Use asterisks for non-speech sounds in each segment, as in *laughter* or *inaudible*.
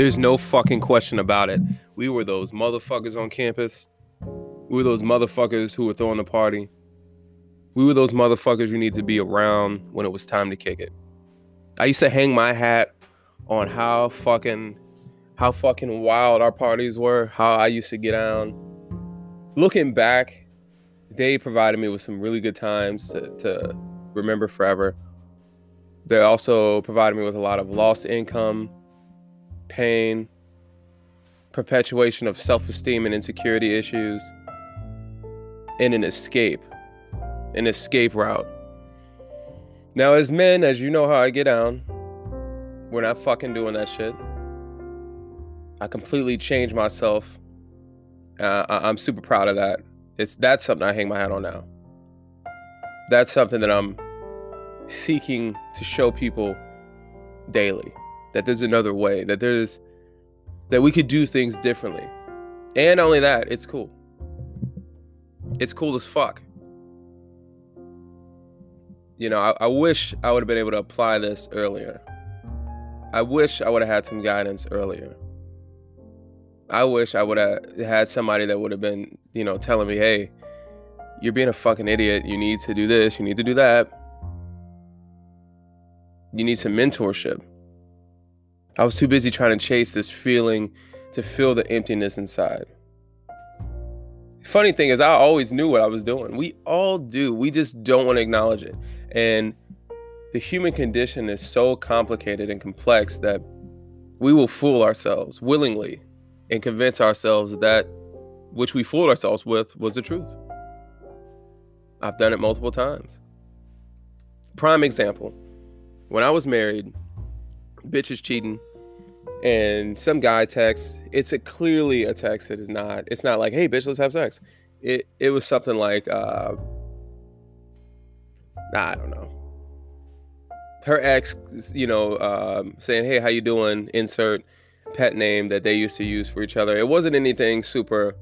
There's no fucking question about it. We were those motherfuckers on campus. We were those motherfuckers who were throwing the party. We were those motherfuckers you need to be around when it was time to kick it. I used to hang my hat on how fucking how fucking wild our parties were, how I used to get down. Looking back, they provided me with some really good times to, to remember forever. They also provided me with a lot of lost income, pain, perpetuation of self esteem and insecurity issues, and an escape, an escape route. Now, as men, as you know how I get down, we're not fucking doing that shit. I completely changed myself. Uh, I- I'm super proud of that. It's that's something I hang my hat on now. That's something that I'm seeking to show people daily that there's another way, that there's that we could do things differently. And only that, it's cool. It's cool as fuck. You know, I, I wish I would have been able to apply this earlier. I wish I would have had some guidance earlier. I wish I would have had somebody that would have been, you know, telling me, hey, you're being a fucking idiot. You need to do this. You need to do that. You need some mentorship. I was too busy trying to chase this feeling to feel the emptiness inside. Funny thing is, I always knew what I was doing. We all do. We just don't want to acknowledge it. And the human condition is so complicated and complex that we will fool ourselves willingly and convince ourselves that which we fooled ourselves with was the truth. I've done it multiple times. Prime example when I was married, bitch is cheating, and some guy texts. It's a clearly a text that is not. It's not like, "Hey, bitch, let's have sex." It it was something like, uh, I don't know. Her ex, you know, um, saying, "Hey, how you doing?" Insert pet name that they used to use for each other. It wasn't anything super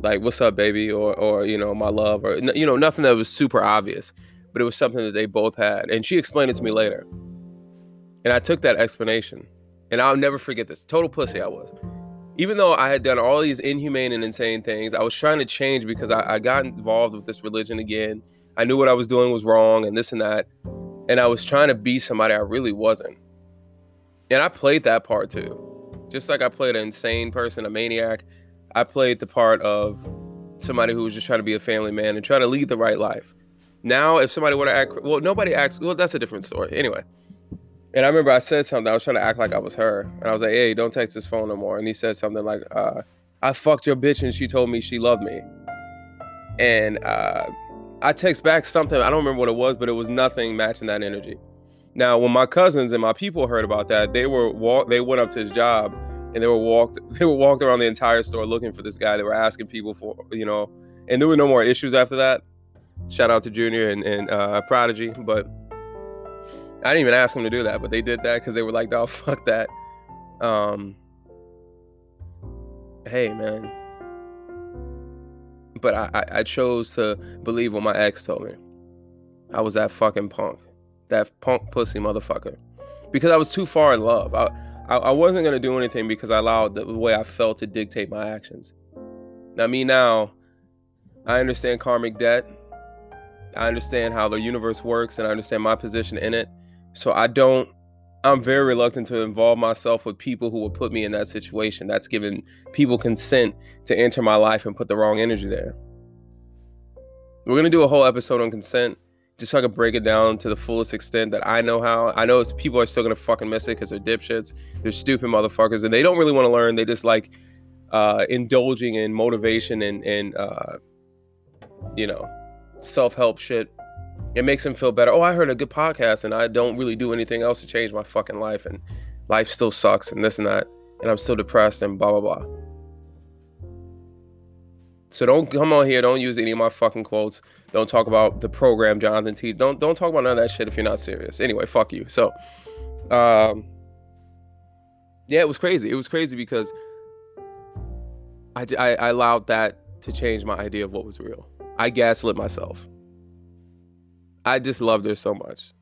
like "What's up, baby?" or or you know, "My love," or you know, nothing that was super obvious. But it was something that they both had, and she explained it to me later. And I took that explanation, and I'll never forget this. Total pussy I was. Even though I had done all these inhumane and insane things, I was trying to change because I, I got involved with this religion again. I knew what I was doing was wrong and this and that. And I was trying to be somebody I really wasn't. And I played that part too. Just like I played an insane person, a maniac, I played the part of somebody who was just trying to be a family man and trying to lead the right life. Now, if somebody were to act, well, nobody acts, well, that's a different story. Anyway. And I remember I said something, I was trying to act like I was her. And I was like, hey, don't text his phone no more. And he said something like, uh, I fucked your bitch and she told me she loved me. And uh, I text back something, I don't remember what it was, but it was nothing matching that energy. Now, when my cousins and my people heard about that, they were walk they went up to his job and they were walked *laughs* they were walked around the entire store looking for this guy. They were asking people for, you know, and there were no more issues after that. Shout out to Junior and, and uh, Prodigy, but I didn't even ask them to do that, but they did that because they were like, "Oh, *laughs* fuck that." Um, hey, man. But I, I, I chose to believe what my ex told me. I was that fucking punk, that punk pussy motherfucker, because I was too far in love. I, I, I wasn't gonna do anything because I allowed the way I felt to dictate my actions. Now, me now, I understand karmic debt. I understand how the universe works, and I understand my position in it. So I don't I'm very reluctant to involve myself with people who will put me in that situation. That's giving people consent to enter my life and put the wrong energy there. We're gonna do a whole episode on consent, just so I can break it down to the fullest extent that I know how. I know it's people are still gonna fucking miss it because they're dipshits, they're stupid motherfuckers, and they don't really want to learn. They just like uh, indulging in motivation and and uh, you know self help shit it makes them feel better. Oh, I heard a good podcast and I don't really do anything else to change my fucking life and life still sucks and this and that and I'm still depressed and blah blah blah. So don't come on here, don't use any of my fucking quotes. Don't talk about the program Jonathan T. Don't don't talk about none of that shit if you're not serious. Anyway, fuck you. So um yeah, it was crazy. It was crazy because I, I, I allowed that to change my idea of what was real. I gaslit myself. I just loved her so much.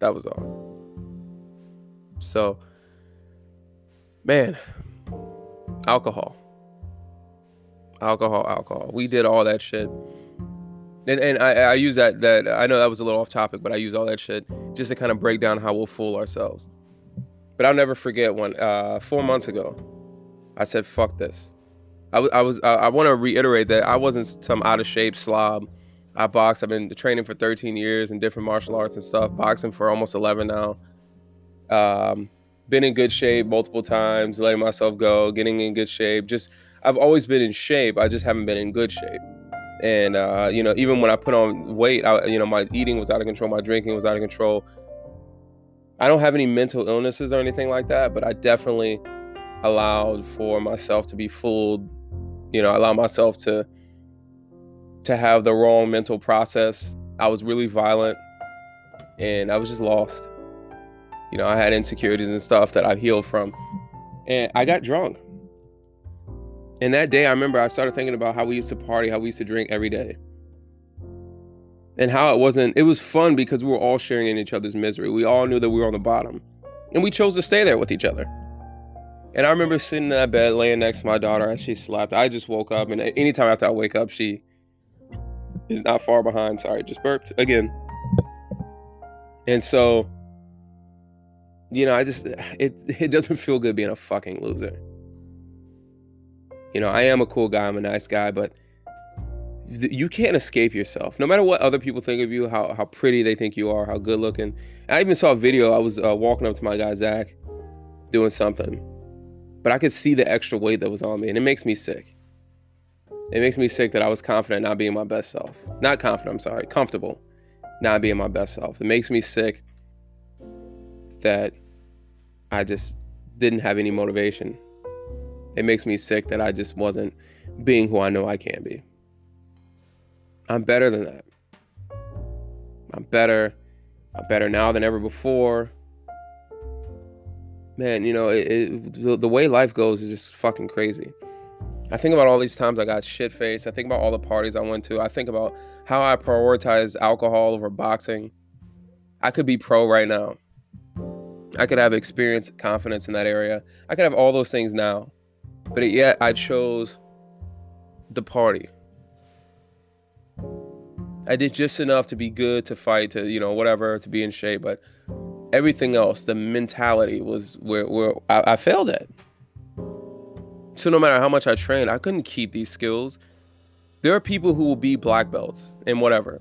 That was all. So man, alcohol. Alcohol, alcohol. We did all that shit. And, and I, I use that that I know that was a little off topic, but I use all that shit just to kind of break down how we'll fool ourselves. But I'll never forget when uh, four months ago, I said, "Fuck this." I, I was I, I want to reiterate that I wasn't some out of shape slob. I box. I've been training for 13 years in different martial arts and stuff. Boxing for almost 11 now. Um, been in good shape multiple times, letting myself go, getting in good shape. Just I've always been in shape. I just haven't been in good shape. And uh, you know, even when I put on weight, I, you know, my eating was out of control, my drinking was out of control. I don't have any mental illnesses or anything like that, but I definitely allowed for myself to be fooled. You know, allow myself to to have the wrong mental process. I was really violent and I was just lost. You know, I had insecurities and stuff that I've healed from. And I got drunk. And that day, I remember I started thinking about how we used to party, how we used to drink every day. And how it wasn't, it was fun because we were all sharing in each other's misery. We all knew that we were on the bottom. And we chose to stay there with each other. And I remember sitting in that bed, laying next to my daughter as she slept. I just woke up, and anytime after I wake up, she is not far behind. Sorry, just burped again. And so, you know, I just it it doesn't feel good being a fucking loser. You know, I am a cool guy, I'm a nice guy, but th- you can't escape yourself. No matter what other people think of you, how how pretty they think you are, how good looking. I even saw a video. I was uh, walking up to my guy Zach, doing something, but I could see the extra weight that was on me, and it makes me sick. It makes me sick that I was confident not being my best self. Not confident, I'm sorry, comfortable not being my best self. It makes me sick that I just didn't have any motivation. It makes me sick that I just wasn't being who I know I can be. I'm better than that. I'm better. I'm better now than ever before. Man, you know, it, it, the, the way life goes is just fucking crazy. I think about all these times I got shit faced. I think about all the parties I went to. I think about how I prioritize alcohol over boxing. I could be pro right now. I could have experience, confidence in that area. I could have all those things now. But yet I chose the party. I did just enough to be good to fight, to, you know, whatever, to be in shape. But everything else, the mentality was where, where I, I failed at. So no matter how much I trained, I couldn't keep these skills. There are people who will be black belts and whatever.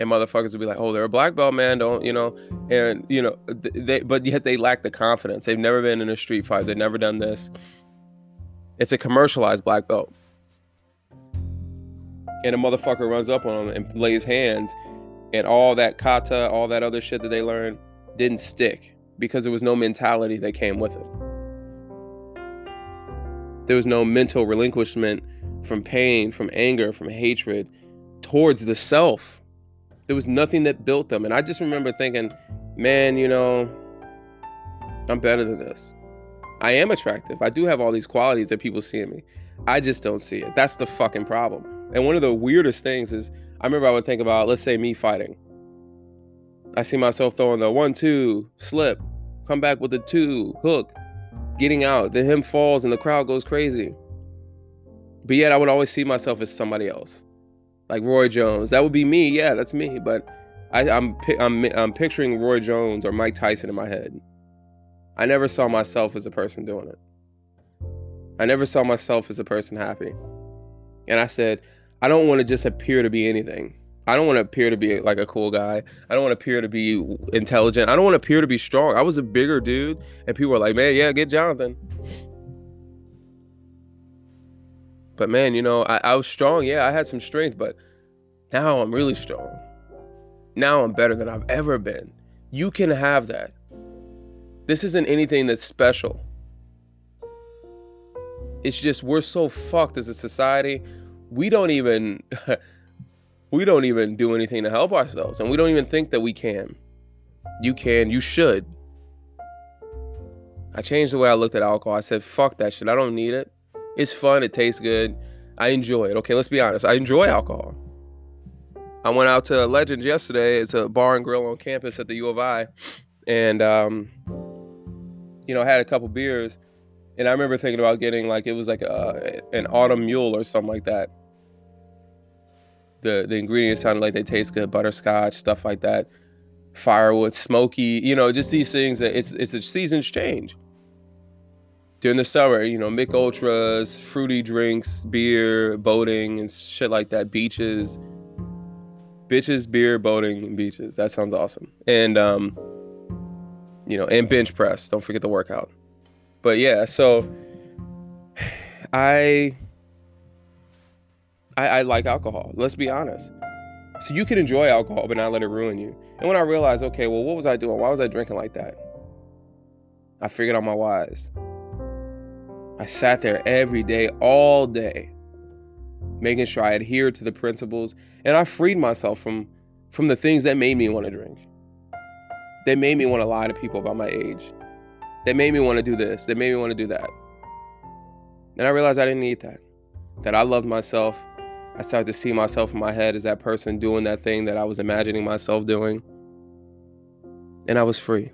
And motherfuckers will be like, "Oh, they're a black belt, man. Don't you know?" And you know, they but yet they lack the confidence. They've never been in a street fight. They've never done this. It's a commercialized black belt. And a motherfucker runs up on them and lays hands, and all that kata, all that other shit that they learned didn't stick because there was no mentality that came with it. There was no mental relinquishment from pain, from anger, from hatred towards the self. There was nothing that built them. And I just remember thinking, man, you know, I'm better than this. I am attractive. I do have all these qualities that people see in me. I just don't see it. That's the fucking problem. And one of the weirdest things is I remember I would think about, let's say, me fighting. I see myself throwing the one, two, slip, come back with the two, hook, getting out. Then him falls and the crowd goes crazy. But yet I would always see myself as somebody else, like Roy Jones. That would be me. Yeah, that's me. But I, am I'm, I'm I'm picturing Roy Jones or Mike Tyson in my head. I never saw myself as a person doing it. I never saw myself as a person happy. And I said, I don't want to just appear to be anything. I don't want to appear to be like a cool guy. I don't want to appear to be intelligent. I don't want to appear to be strong. I was a bigger dude, and people were like, "Man, yeah, get Jonathan." But man, you know, I, I was strong. Yeah, I had some strength, but now I'm really strong. Now I'm better than I've ever been. You can have that. This isn't anything that's special. It's just we're so fucked as a society. We don't even *laughs* we don't even do anything to help ourselves and we don't even think that we can. You can you should. I changed the way i looked at alcohol. I said fuck that shit. I don't need it. It's fun. It tastes good. I enjoy it. Okay let's be honest. I enjoy alcohol. I went out to legends yesterday. It's a bar and grill on campus at the u of i and um, you know had a couple beers And I remember thinking about getting like it was like a, an autumn mule or something like that. The the ingredients sounded like they taste good, butterscotch, stuff like that. Firewood, smoky, you know, just these things that it's it's a season's change. During the summer, you know, Mich Ultras, fruity drinks, beer, boating, and shit like that, beaches. Bitches, beer, boating, and beaches. That sounds awesome. And um, you know, and bench press. Don't forget the workout. But yeah, so *sighs* I, I I like alcohol. Let's be honest. So you can enjoy alcohol but not let it ruin you. And when I realized, okay, well, what was I doing? Why was I drinking like that? I figured out my whys. I sat there every day, all day, making sure I adhered to the principles, and I freed myself from from the things that made me want to drink. That made me want to lie to people about my age that made me want to do this, that made me want to do that. And I realized I didn't need that. That I loved myself. I started to see myself in my head as that person doing that thing that I was imagining myself doing. And I was free.